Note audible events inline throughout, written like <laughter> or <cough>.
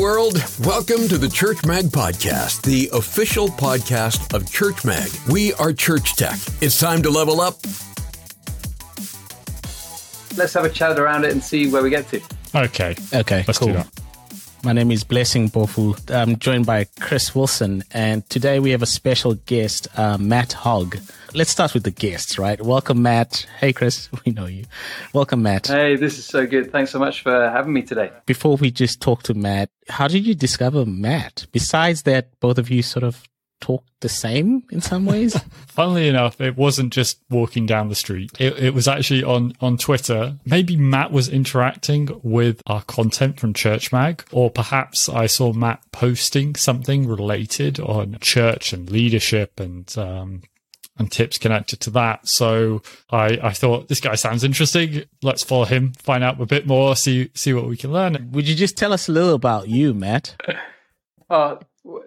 world. Welcome to the Church Mag Podcast, the official podcast of Church Mag. We are Church Tech. It's time to level up. Let's have a chat around it and see where we get to. Okay. Okay, Let's cool. do that. My name is Blessing Bofu. I'm joined by Chris Wilson, and today we have a special guest, uh, Matt Hogg. Let's start with the guests, right? Welcome, Matt. Hey, Chris, <laughs> we know you. Welcome, Matt. Hey, this is so good. Thanks so much for having me today. Before we just talk to Matt, how did you discover Matt? Besides that, both of you sort of talk the same in some ways. <laughs> Funnily enough, it wasn't just walking down the street. It, it was actually on, on Twitter. Maybe Matt was interacting with our content from Church Mag, or perhaps I saw Matt posting something related on church and leadership and, um, and tips connected to that. So I, I thought this guy sounds interesting. Let's follow him, find out a bit more, see, see what we can learn. Would you just tell us a little about you, Matt? Oh,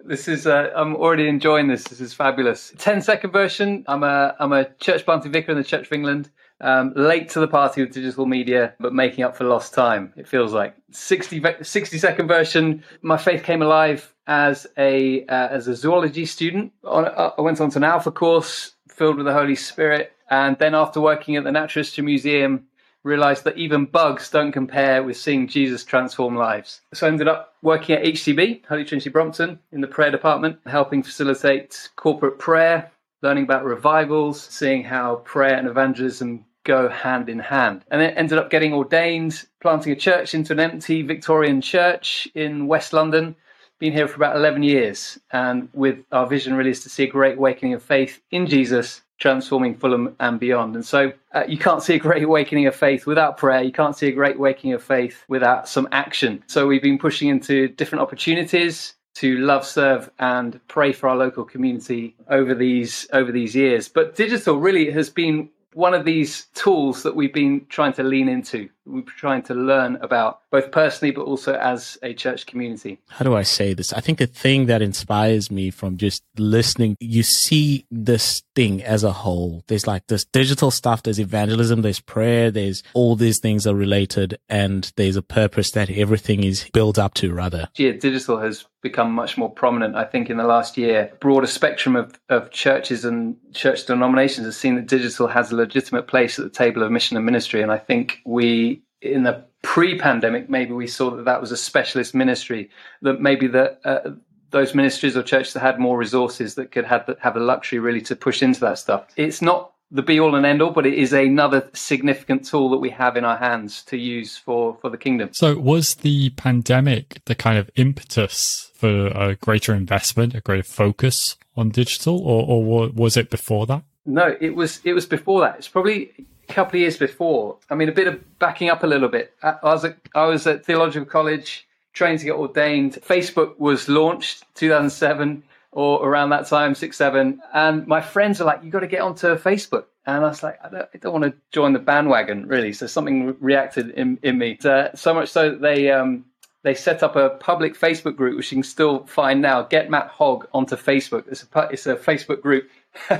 this is uh, I'm already enjoying this. This is fabulous. 10 second version. I'm a I'm a church planting vicar in the Church of England. Um, late to the party with digital media, but making up for lost time. It feels like 60, 60 second version. My faith came alive as a uh, as a zoology student. Uh, I went on to an Alpha course filled with the Holy Spirit, and then after working at the Natural History Museum, realized that even bugs don't compare with seeing Jesus transform lives. So I ended up working at HTB, Holy Trinity Brompton, in the prayer department, helping facilitate corporate prayer, learning about revivals, seeing how prayer and evangelism go hand in hand. And then ended up getting ordained, planting a church into an empty Victorian church in West London. Been here for about 11 years, and with our vision really is to see a great awakening of faith in Jesus transforming Fulham and beyond. And so uh, you can't see a great awakening of faith without prayer. You can't see a great awakening of faith without some action. So we've been pushing into different opportunities to love, serve, and pray for our local community over these over these years. But digital really has been one of these tools that we've been trying to lean into. Been trying to learn about both personally, but also as a church community. how do I say this? I think the thing that inspires me from just listening, you see this thing as a whole. There's like this digital stuff, there's evangelism, there's prayer, there's all these things are related and there's a purpose that everything is built up to rather. Yeah, digital has become much more prominent. I think in the last year, broader spectrum of, of churches and church denominations has seen that digital has a legitimate place at the table of mission and ministry. And I think we, in the pre-pandemic, maybe we saw that that was a specialist ministry. That maybe that uh, those ministries or churches that had more resources that could have the, have the luxury really to push into that stuff. It's not the be all and end all, but it is another significant tool that we have in our hands to use for for the kingdom. So was the pandemic the kind of impetus for a greater investment, a greater focus on digital, or, or was it before that? No, it was it was before that. It's probably couple of years before. I mean, a bit of backing up a little bit. I was at, I was at theological college, trying to get ordained. Facebook was launched 2007 or around that time, six seven, and my friends are like, "You got to get onto Facebook." And I was like, I don't, I don't want to join the bandwagon, really. So something reacted in, in me. Uh, so much so that they um, they set up a public Facebook group, which you can still find now. Get Matt Hogg onto Facebook. It's a it's a Facebook group, <laughs>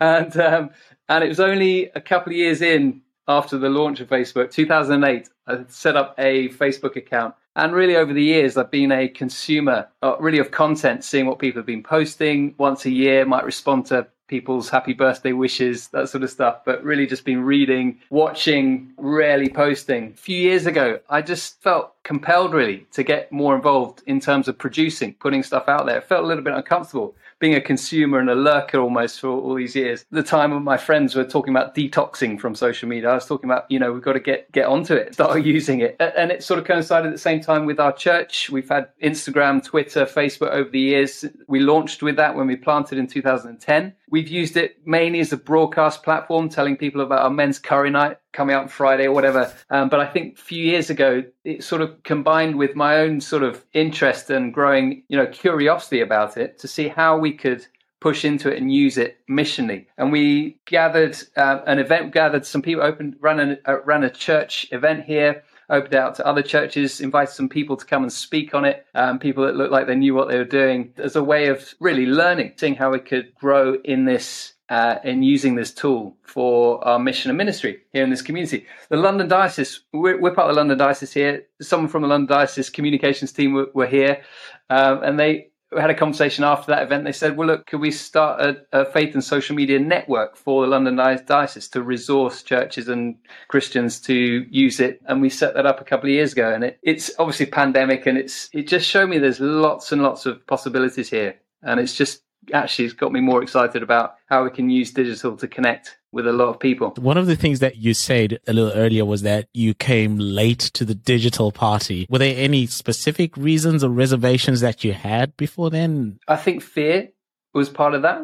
and um, and it was only a couple of years in after the launch of Facebook, 2008. I set up a Facebook account, and really over the years, I've been a consumer, uh, really of content, seeing what people have been posting. Once a year, might respond to people's happy birthday wishes, that sort of stuff, but really just been reading, watching, rarely posting. A few years ago, I just felt compelled really to get more involved in terms of producing, putting stuff out there. It felt a little bit uncomfortable being a consumer and a lurker almost for all these years. The time when my friends were talking about detoxing from social media, I was talking about, you know, we've got to get get onto it, start <laughs> using it. And it sort of coincided at the same time with our church. We've had Instagram, Twitter, Facebook over the years. We launched with that when we planted in 2010. We've used it mainly as a broadcast platform, telling people about our men's curry night coming out Friday or whatever. Um, but I think a few years ago, it sort of combined with my own sort of interest and growing, you know, curiosity about it to see how we could push into it and use it missionally. And we gathered uh, an event, gathered some people, opened, ran a uh, ran a church event here. opened out to other churches, invited some people to come and speak on it, um, people that looked like they knew what they were doing, as a way of really learning, seeing how we could grow in this uh, in using this tool for our mission and ministry here in this community. The London Diocese, we're, we're part of the London Diocese here. Someone from the London Diocese communications team were, were here, um, and they had a conversation after that event. They said, "Well, look, could we start a, a, faith and social media network for the London Diocese to resource churches and Christians to use it?" And we set that up a couple of years ago. And it, it's obviously pandemic, and it's it just showed me there's lots and lots of possibilities here, and it's just actually it's got me more excited about how we can use digital to connect with a lot of people. One of the things that you said a little earlier was that you came late to the digital party. Were there any specific reasons or reservations that you had before then? I think fear was part of that,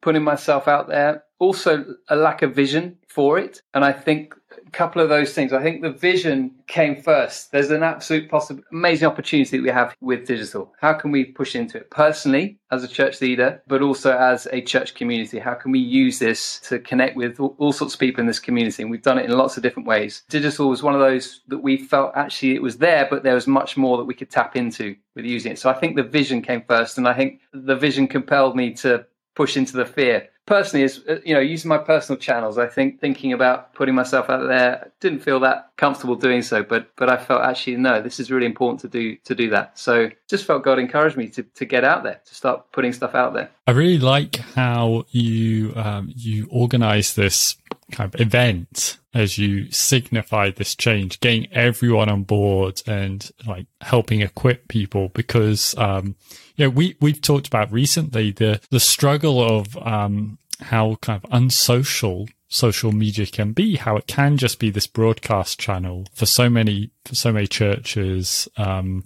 putting myself out there. Also, a lack of vision for it. And I think couple of those things. I think the vision came first. There's an absolute possible, amazing opportunity that we have with digital. How can we push into it personally as a church leader, but also as a church community? How can we use this to connect with all, sorts of people in this community? And we've done it in lots of different ways. Digital was one of those that we felt actually it was there, but there was much more that we could tap into with using it. So I think the vision came first, and I think the vision compelled me to push into the fear personally is uh, you know using my personal channels i think thinking about putting myself out there didn't feel that comfortable doing so but but i felt actually no this is really important to do to do that. So just felt god encouraged me to, to get out there to start putting stuff out there. I really like how you um, you organize this kind of event as you signify this change, getting everyone on board and like helping equip people because, um, you know, we, we've talked about recently the, the struggle of, um, how kind of unsocial social media can be, how it can just be this broadcast channel for so many, for so many churches. Um,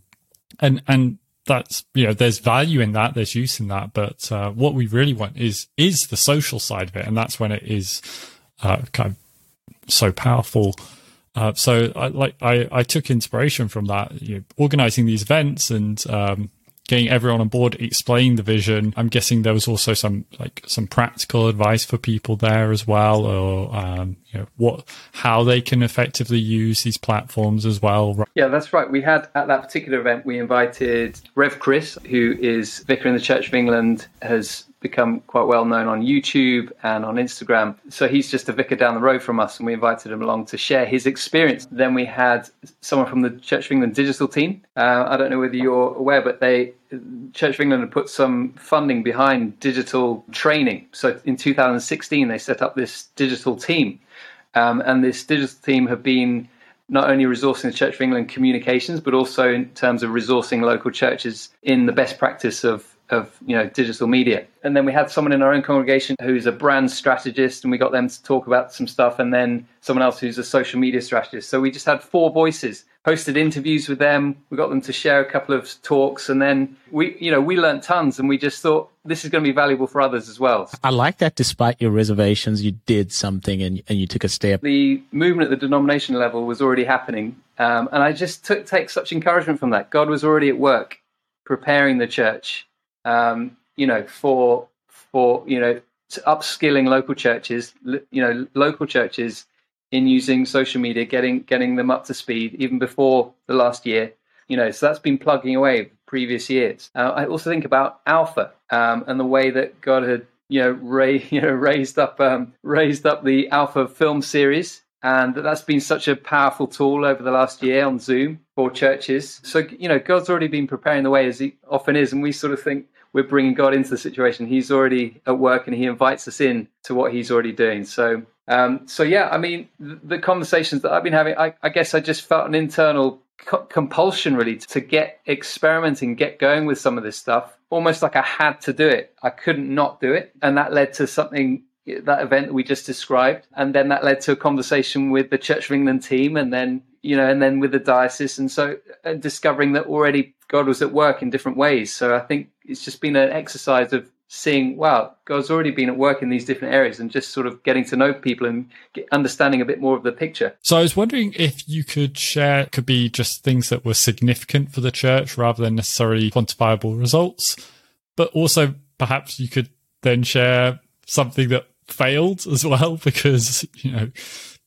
and, and, that's you know there's value in that there's use in that but uh, what we really want is is the social side of it and that's when it is uh, kind of so powerful. Uh, so I like I, I took inspiration from that, you know, organizing these events and um, getting everyone on board, explaining the vision. I'm guessing there was also some like some practical advice for people there as well, or um, you know what how they can effectively use these platforms as well. Yeah, that's right. We had at that particular event we invited Rev Chris, who is vicar in the Church of England, has become quite well known on YouTube and on Instagram. So he's just a vicar down the road from us, and we invited him along to share his experience. Then we had someone from the Church of England digital team. Uh, I don't know whether you're aware, but they Church of England had put some funding behind digital training. So in 2016, they set up this digital team, um, and this digital team have been not only resourcing the Church of England communications, but also in terms of resourcing local churches in the best practice of of you know digital media. And then we had someone in our own congregation who's a brand strategist and we got them to talk about some stuff and then someone else who's a social media strategist. So we just had four voices hosted interviews with them. We got them to share a couple of talks and then we you know we learned tons and we just thought this is going to be valuable for others as well. I like that despite your reservations you did something and, and you took a step. The movement at the denomination level was already happening um, and i just took take such encouragement from that. God was already at work preparing the church um, you know, for for you know upskilling local churches, you know, local churches in using social media, getting getting them up to speed even before the last year. You know, so that's been plugging away previous years. Uh, I also think about Alpha um, and the way that God had you know, <laughs> ra- you know raised up um, raised up the Alpha film series and that's been such a powerful tool over the last year on Zoom for churches. So you know, God's already been preparing the way as He often is, and we sort of think, we're bringing God into the situation. He's already at work and he invites us in to what he's already doing. So, um, so yeah, I mean, the, conversations that I've been having, I, I guess I just felt an internal co- compulsion really to get experimenting, get going with some of this stuff, almost like I had to do it. I couldn't not do it. And that led to something that event that we just described and then that led to a conversation with the church of england team and then you know and then with the diocese and so uh, discovering that already god was at work in different ways so i think it's just been an exercise of seeing, wow, God's already been at work in these different areas and just sort of getting to know people and understanding a bit more of the picture. So I was wondering if you could share, could be just things that were significant for the church rather than necessarily quantifiable results, but also perhaps you could then share something that failed as well <laughs> because you know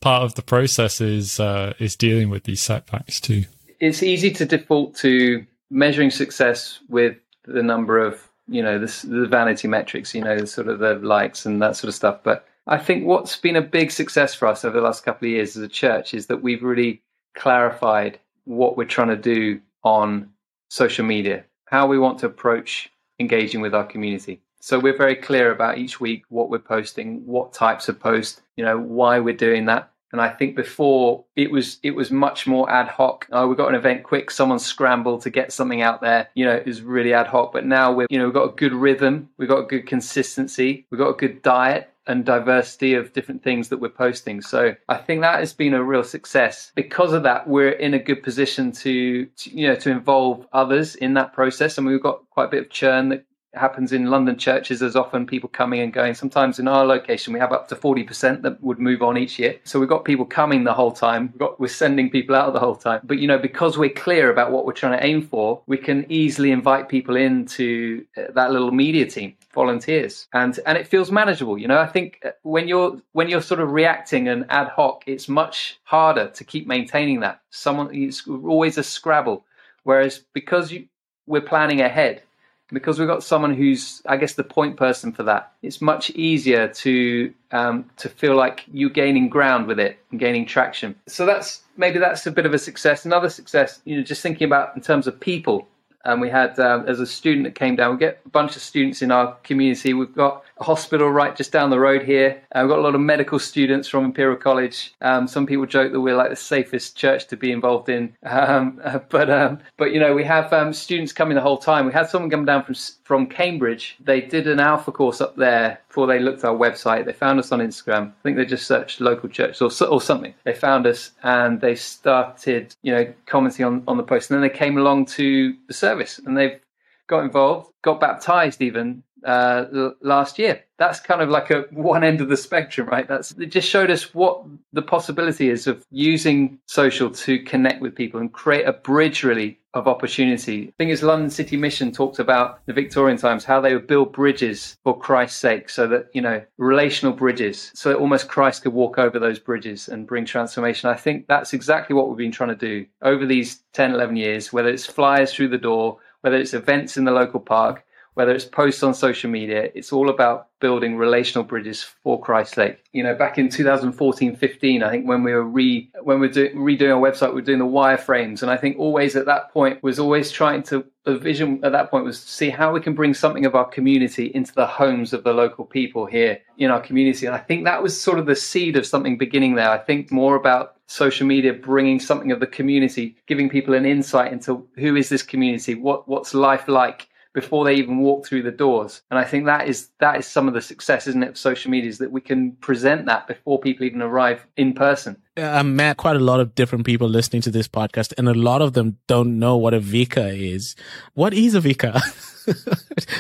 part of the process is uh, is dealing with these setbacks too. It's easy to default to measuring success with the number of you know the, the vanity metrics, you know, sort of the likes and that sort of stuff. But I think what's been a big success for us over the last couple of years as a church is that we've really clarified what we're trying to do on social media, how we want to approach engaging with our community. So we're very clear about each week what we're posting, what types of posts, you know, why we're doing that. And I think before it was it was much more ad hoc. Oh, we got an event quick, someone scrambled to get something out there. You know, it was really ad hoc. But now we're you know we've got a good rhythm, we've got a good consistency, we've got a good diet and diversity of different things that we're posting. So I think that has been a real success. Because of that, we're in a good position to, to you know to involve others in that process, and we've got quite a bit of churn that happens in London churches. There's often people coming and going. Sometimes in our location, we have up to 40% that would move on each year. So we've got people coming the whole time. We've got, we're sending people out the whole time. But, you know, because we're clear about what we're trying to aim for, we can easily invite people into uh, that little media team volunteers and and it feels manageable you know i think uh, when you're when you're sort of reacting and ad hoc it's much harder to keep maintaining that someone it's always a scrabble whereas because you we're planning ahead because we've got someone who's, I guess, the point person for that. It's much easier to um, to feel like you're gaining ground with it and gaining traction. So that's maybe that's a bit of a success. Another success, you know, just thinking about in terms of people. And we had, um, as a student that came down, we get a bunch of students in our community. We've got a hospital right just down the road here. Uh, we've got a lot of medical students from Imperial College. Um, some people joke that we're like the safest church to be involved in. <laughs> Um, but, um, but, you know, we have um, students coming the whole time. We had someone come down from, from Cambridge. They did an alpha course up there before they looked at our website. They found us on Instagram. I think they just searched local church or, or something. They found us and they started, you know, commenting on, on the post. And then they came along to the service and they've got involved, got baptized even uh, last year. That's kind of like a <laughs> one end of the spectrum, right? That's it just showed us what the possibility is of using social to connect with people and create a bridge really of opportunity. I think it's London City Mission talked about the Victorian times, how they would build bridges for Christ's sake, so that, you know, relational bridges, so that almost Christ could walk over those bridges and bring transformation. I think that's exactly what we've been trying to do over these 10, 11 years, whether it's flyers through the door, whether it's events in the local park, whether it's posts on social media, it's all about building relational bridges for Christ's sake. You know, back in 2014, 15, I think when we were re when we are do, redoing our website, we are doing the wireframes, and I think always at that point was always trying to the vision at that point was to see how we can bring something of our community into the homes of the local people here in our community, and I think that was sort of the seed of something beginning there. I think more about social media bringing something of the community, giving people an insight into who is this community, what what's life like before they even walk through the doors. And I think that is that is some of the success, isn't it, of social media, is that we can present that before people even arrive in person. I um, met quite a lot of different people listening to this podcast, and a lot of them don't know what a vicar is. What is a vicar? <laughs>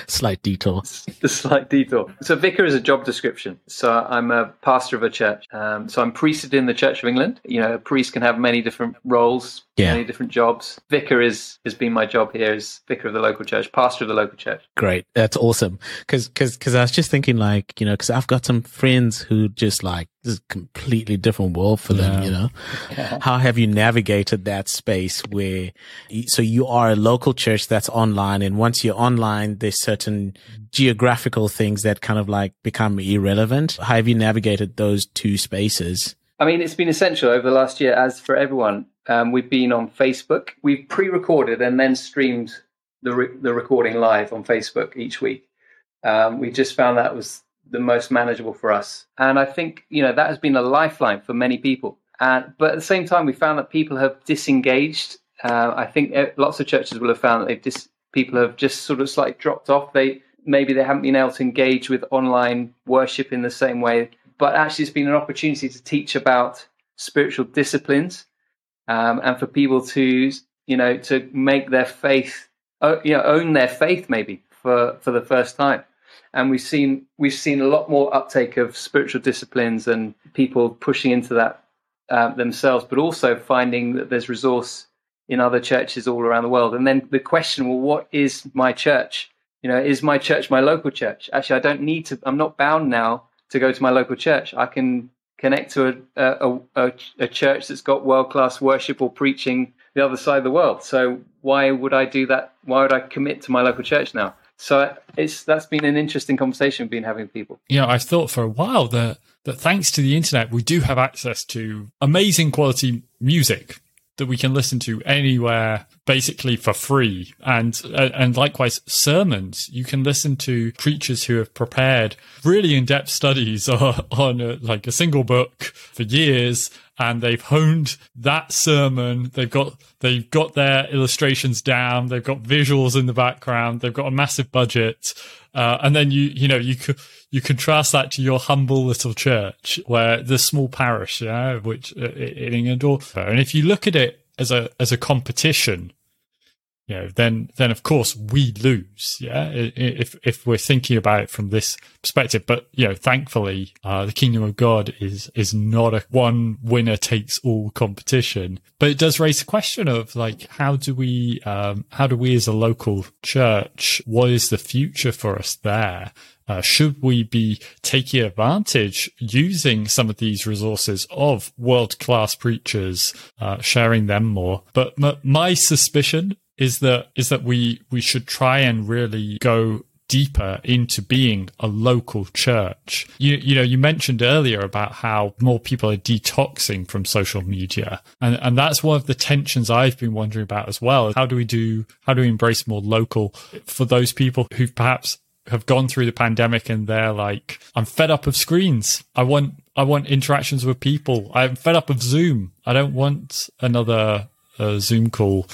slight detour. The slight detour. So, vicar is a job description. So, I'm a pastor of a church. Um, so, I'm priested in the Church of England. You know, a priest can have many different roles, yeah. many different jobs. Vicar is has been my job here as vicar of the local church, pastor of the local church. Great, that's awesome. Because because because I was just thinking, like, you know, because I've got some friends who just like this is a completely different world for them, yeah. you know? Yeah. How have you navigated that space where, so you are a local church that's online and once you're online, there's certain geographical things that kind of like become irrelevant. How have you navigated those two spaces? I mean, it's been essential over the last year, as for everyone. Um, we've been on Facebook. We've pre-recorded and then streamed the re- the recording live on Facebook each week. Um, we just found that was the most manageable for us. And I think, you know, that has been a lifeline for many people. But at the same time, we found that people have disengaged. Uh, I think eh, lots of churches will have found that they've dis- people have just sort of slightly dropped off. They maybe they haven't been able to engage with online worship in the same way. But actually, it's been an opportunity to teach about spiritual disciplines um, and for people to, you know, to make their faith, you know, own their faith maybe for for the first time and we've seen we've seen a lot more uptake of spiritual disciplines and people pushing into that uh, themselves, but also finding that there's resource in other churches all around the world. And then the question, well, what is my church? You know, is my church my local church? Actually, I don't need to. I'm not bound now to go to my local church. I can connect to a, a, a, a church that's got world class worship or preaching the other side of the world. So why would I do that? Why would I commit to my local church now? So it's that's been an interesting conversation we've been having with people. Yeah, I've thought for a while that that thanks to the internet, we do have access to amazing quality music that we can listen to anywhere basically for free. And uh, and likewise sermons. You can listen to preachers who have prepared really in-depth studies <laughs> on, on a, like a single book for years and they've honed that sermon. They've got they've got their illustrations down. They've got visuals in the background. They've got a massive budget uh, and then you you know you you contrast that to your humble little church where the small parish, yeah, which uh, in England, or and if you look at it as a as a competition, you know, then then of course we lose, yeah. If if we're thinking about it from this perspective, but you know, thankfully, uh, the kingdom of God is is not a one winner takes all competition, but it does raise the question of like how do we um, how do we as a local church, what is the future for us there? Uh, should we be taking advantage using some of these resources of world class preachers, uh, sharing them more? But m- my suspicion is that is that we we should try and really go deeper into being a local church. You, you know, you mentioned earlier about how more people are detoxing from social media. And, and that's one of the tensions I've been wondering about as well. How do we do, how do we embrace more local for those people who perhaps have gone through the pandemic and they're like, I'm fed up of screens. I want, I want interactions with people. I'm fed up of Zoom. I don't want another uh, Zoom call.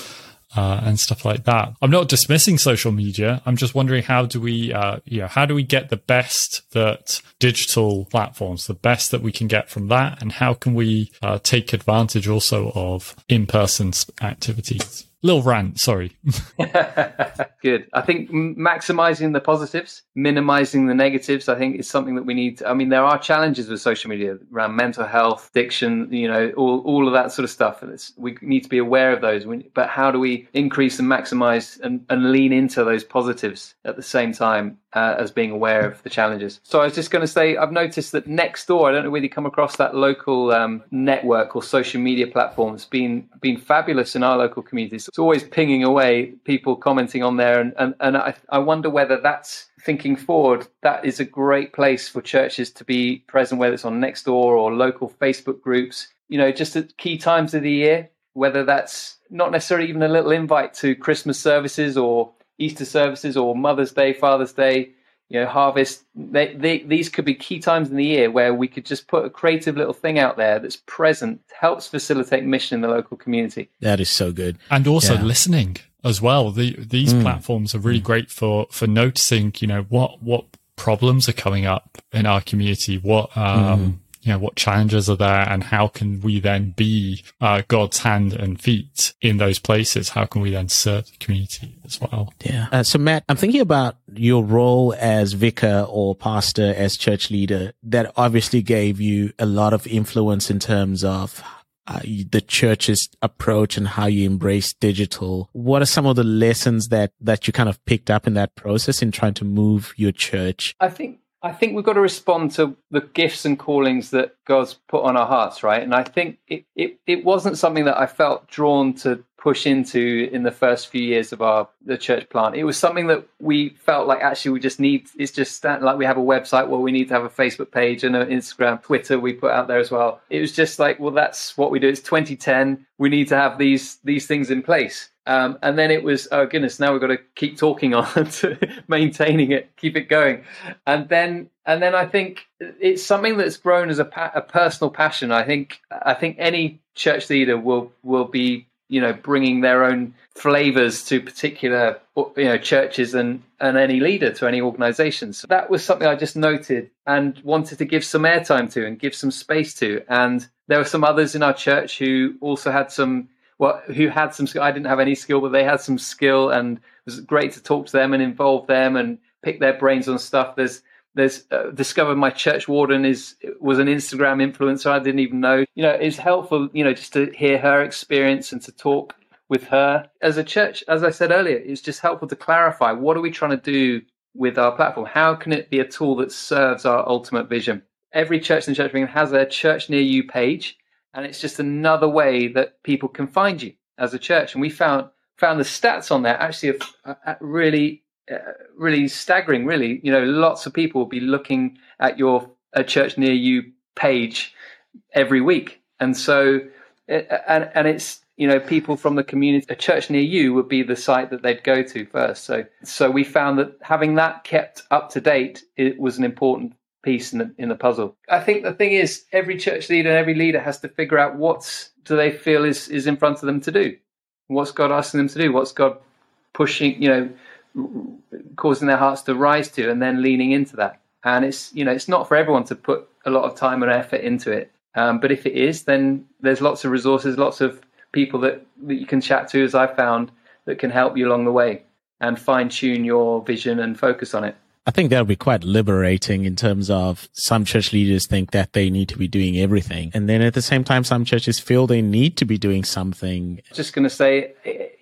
Uh, and stuff like that. I'm not dismissing social media. I'm just wondering how do we, uh, you know, how do we get the best that digital platforms, the best that we can get from that, and how can we uh, take advantage also of in-person activities? Little rant. Sorry. <laughs> <laughs> Good. I think maximizing the positives, minimizing the negatives. I think is something that we need. To, I mean, there are challenges with social media around mental health, addiction. You know, all all of that sort of stuff. And we need to be aware of those. But how do we increase and maximize and, and lean into those positives at the same time uh, as being aware of the challenges. So I was just going to say, I've noticed that Nextdoor. I don't know whether you come across that local um, network or social media platforms, been been fabulous in our local communities. It's always pinging away, people commenting on there, and and, and I, I wonder whether that's thinking forward, that is a great place for churches to be present, whether it's on Nextdoor or local Facebook groups. You know, just at key times of the year, whether that's not necessarily even a little invite to Christmas services or Easter services or Mother's Day, Father's Day, you know, harvest. They, they, these could be key times in the year where we could just put a creative little thing out there that's present, helps facilitate mission in the local community. That is so good, and also yeah. listening as well. The, these mm. platforms are really mm. great for for noticing, you know, what what problems are coming up in our community, what um, mm you know, what challenges are there and how can we then be uh, God's hand and feet in those places? How can we then serve the community as well? Yeah. Uh, so Matt, I'm thinking about your role as vicar or pastor as church leader that obviously gave you a lot of influence in terms of uh, the church's approach and how you embrace digital. What are some of the lessons that, that you kind of picked up in that process in trying to move your church? I think I think we've got to respond to the gifts and callings that God's put on our hearts, right? And I think it, it, it wasn't something that I felt drawn to push into in the first few years of our the church plant. It was something that we felt like actually we just need. It's just like we have a website. Well, we need to have a Facebook page and an Instagram, Twitter. We put out there as well. It was just like, well, that's what we do. It's 2010. We need to have these these things in place. Um, and then it was, oh goodness, now we've got to keep talking <laughs> on maintaining it, keep it going. And then, and then I think it's something that's grown as a, pa- a personal passion. I think, I think any church leader will, will be, you know, bringing their own flavors to particular, you know, churches and, and any leader to any organization. So that was something I just noted and wanted to give some airtime to and give some space to. And there were some others in our church who also had some well, who had some. I didn't have any skill, but they had some skill, and it was great to talk to them and involve them and pick their brains on stuff. There's there's uh, discovered my church warden is was an Instagram influencer. I didn't even know. You know, it's helpful. You know, just to hear her experience and to talk with her as a church. As I said earlier, it's just helpful to clarify what are we trying to do with our platform? How can it be a tool that serves our ultimate vision? Every church in the Church of England has a church near you page, and it's just another way that people can find you as a church. And we found found the stats on there actually are really uh, Uh, really staggering. Really, you know, lots of people will be looking at your a church near you page every week, and so and and it's you know people from the community a church near you would be the site that they'd go to first. So so we found that having that kept up to date it was an important piece in the, in the puzzle. I think the thing is every church leader and every leader has to figure out what's do they feel is is in front of them to do? What's god asking them to do? What's god pushing you know causing their hearts to rise to and then leaning into that and it's you know it's not for everyone to put a lot of time and effort into it um, but if it is, then there's lots of resources, lots of people that, that you can chat to, as I found, that can help you along the way and fine tune your vision and focus on it. I think that'll be quite liberating in terms of some church leaders think that they need to be doing everything. And then at the same time, some churches feel they need to be doing something. Just going to say,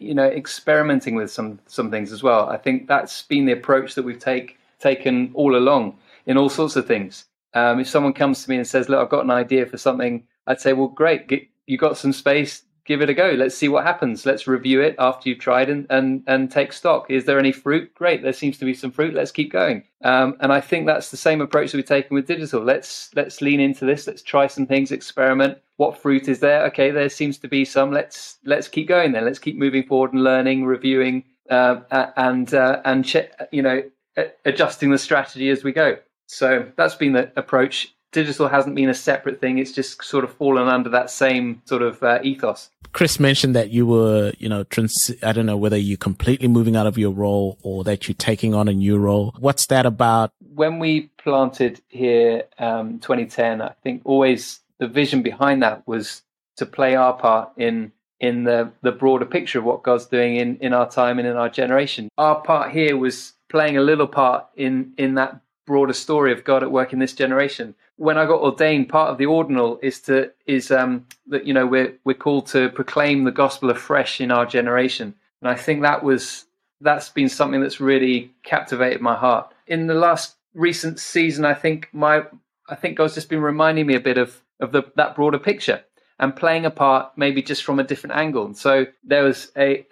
you know, experimenting with some, some things as well. I think that's been the approach that we've take, taken all along in all sorts of things. Um, if someone comes to me and says, "Look, I've got an idea for something," I'd say, "Well, great, get, you got some space. Give it a go. Let's see what happens. Let's review it after you've tried and and and take stock. Is there any fruit? Great. There seems to be some fruit. Let's keep going. Um, and I think that's the same approach that we've taken with digital. Let's let's lean into this. Let's try some things. Experiment. What fruit is there? Okay, there seems to be some. Let's let's keep going. Then let's keep moving forward and learning, reviewing, uh, and uh, and you know adjusting the strategy as we go. So that's been the approach. Digital hasn't been a separate thing. It's just sort of fallen under that same sort of uh, ethos. Chris mentioned that you were, you know, trans- I don't know whether you're completely moving out of your role or that you're taking on a new role. What's that about? When we planted here, um, 2010, I think always the vision behind that was to play our part in in the the broader picture of what God's doing in in our time and in our generation. Our part here was playing a little part in in that broader story of God at work in this generation. When I got ordained, part of the ordinal is to is um, that you know we're we're called to proclaim the gospel afresh in our generation, and I think that was that's been something that's really captivated my heart. In the last recent season, I think my I think God's just been reminding me a bit of of the that broader picture and playing a part maybe just from a different angle. So there was a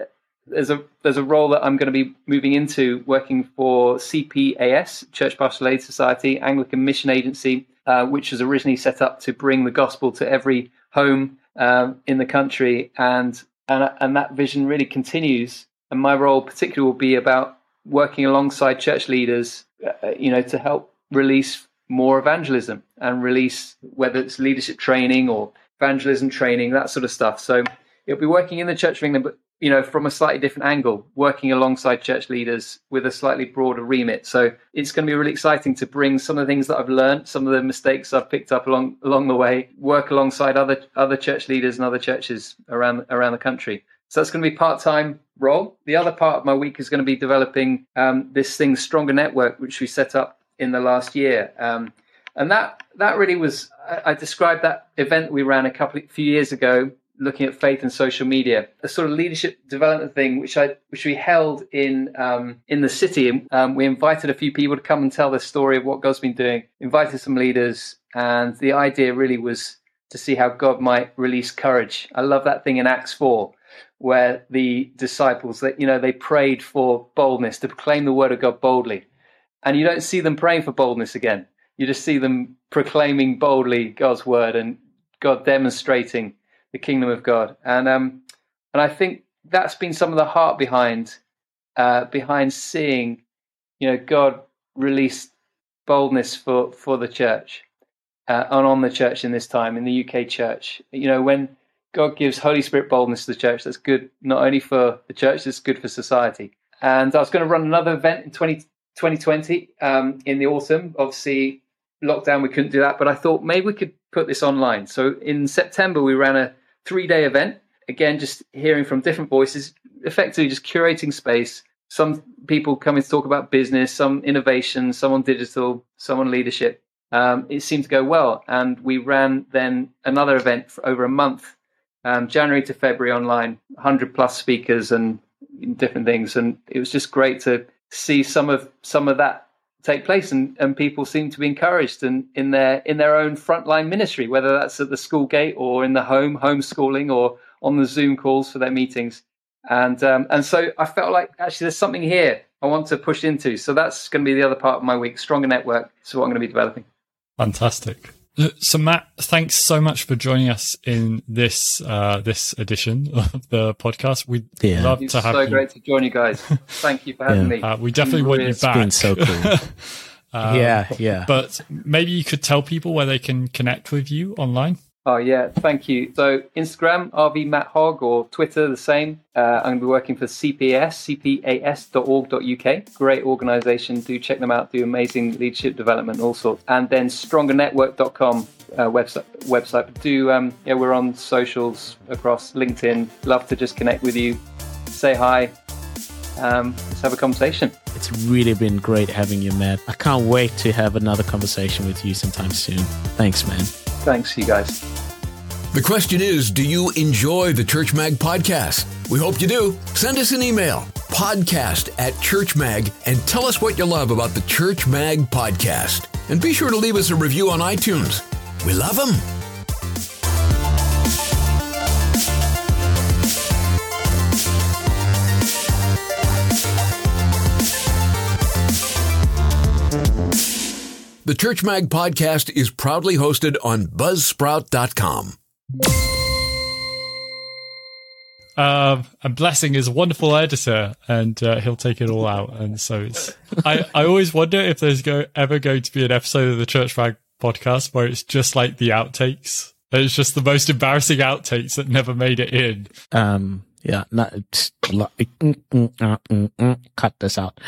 there's a there's a role that I'm going to be moving into working for CPAS Church Pastoral Aid Society Anglican Mission Agency, uh, which was originally set up to bring the gospel to every home um, in the country, and and and that vision really continues. And my role particularly will be about working alongside church leaders, uh, you know, to help release more evangelism and release whether it's leadership training or evangelism training, that sort of stuff. So it'll be working in the Church of England, but you know, from a slightly different angle, working alongside church leaders with a slightly broader remit. So it's going to be really exciting to bring some of the things that I've learned, some of the mistakes I've picked up along along the way, work alongside other other church leaders and other churches around around the country. So that's going to be part time role. The other part of my week is going to be developing um, this thing, Stronger Network, which we set up in the last year. Um, and that that really was I, I described that event we ran a couple few years ago looking at faith and social media, a sort of leadership development thing, which I which we held in um, in the city. Um, we invited a few people to come and tell the story of what God's been doing. Invited some leaders, and the idea really was to see how God might release courage. I love that thing in Acts four, where the disciples that you know they prayed for boldness to proclaim the word of God boldly, and you don't see them praying for boldness again. You just see them proclaiming boldly God's word and God demonstrating the kingdom of God. And um, and I think that's been some of the heart behind uh, behind seeing, you know, God release boldness for for the church uh, and on the church in this time in the UK church. You know, when God gives Holy Spirit boldness to the church, that's good not only for the church, it's good for society. And I was going to run another event in 20, 2020 um, in the autumn. Obviously, lockdown, we couldn't do that, but I thought maybe we could put this online. So in September, we ran a three day event. Again, just hearing from different voices, effectively just curating space. Some people coming to talk about business, some innovation, some on digital, some on leadership. Um, it seemed to go well. And we ran then another event for over a month, um, January to February online, 100 plus speakers and different things. And it was just great to see some of some of that take place and, and people seem to be encouraged and in their in their own frontline ministry, whether that's at the school gate or in the home, homeschooling or on the Zoom calls for their meetings. And um, and so I felt like actually there's something here I want to push into. So that's going to be the other part of my week. Stronger network So what I'm going to be developing. Fantastic. So Matt, thanks so much for joining us in this uh, this edition <laughs> of the podcast. We'd Yeah. love It's to have so you. So great to join you guys. Thank you for having Yeah. me. Uh, we definitely want you It's back. been so cool. <laughs> yeah, yeah. But maybe you could tell people where they can connect with you online. Oh yeah, thank you. So Instagram, Rev Matt Hogg, or Twitter, the same. Uh, I'm going to be working for CPAS, cpas.org.uk. Great organisation. Do check them out. Do amazing leadership development, all sorts. And then StrongerNetwork.com uh, website. Website. Do um, yeah, we're on socials across LinkedIn. Love to just connect with you, say hi. Um, let's have a conversation. It's really been great having you, Matt. I can't wait to have another conversation with you sometime soon. Thanks, man. Thanks, you guys. The question is Do you enjoy the Church Mag podcast? We hope you do. Send us an email podcast at Church Mag and tell us what you love about the Church Mag podcast. And be sure to leave us a review on iTunes. We love them. The Church Mag podcast is proudly hosted on buzzsprout.com. Um, and Blessing is a wonderful editor, and uh, he'll take it all out. And so it's. I, I always wonder if there's go, ever going to be an episode of the Church Mag podcast where it's just like the outtakes. It's just the most embarrassing outtakes that never made it in. Um, yeah, not, cut this out.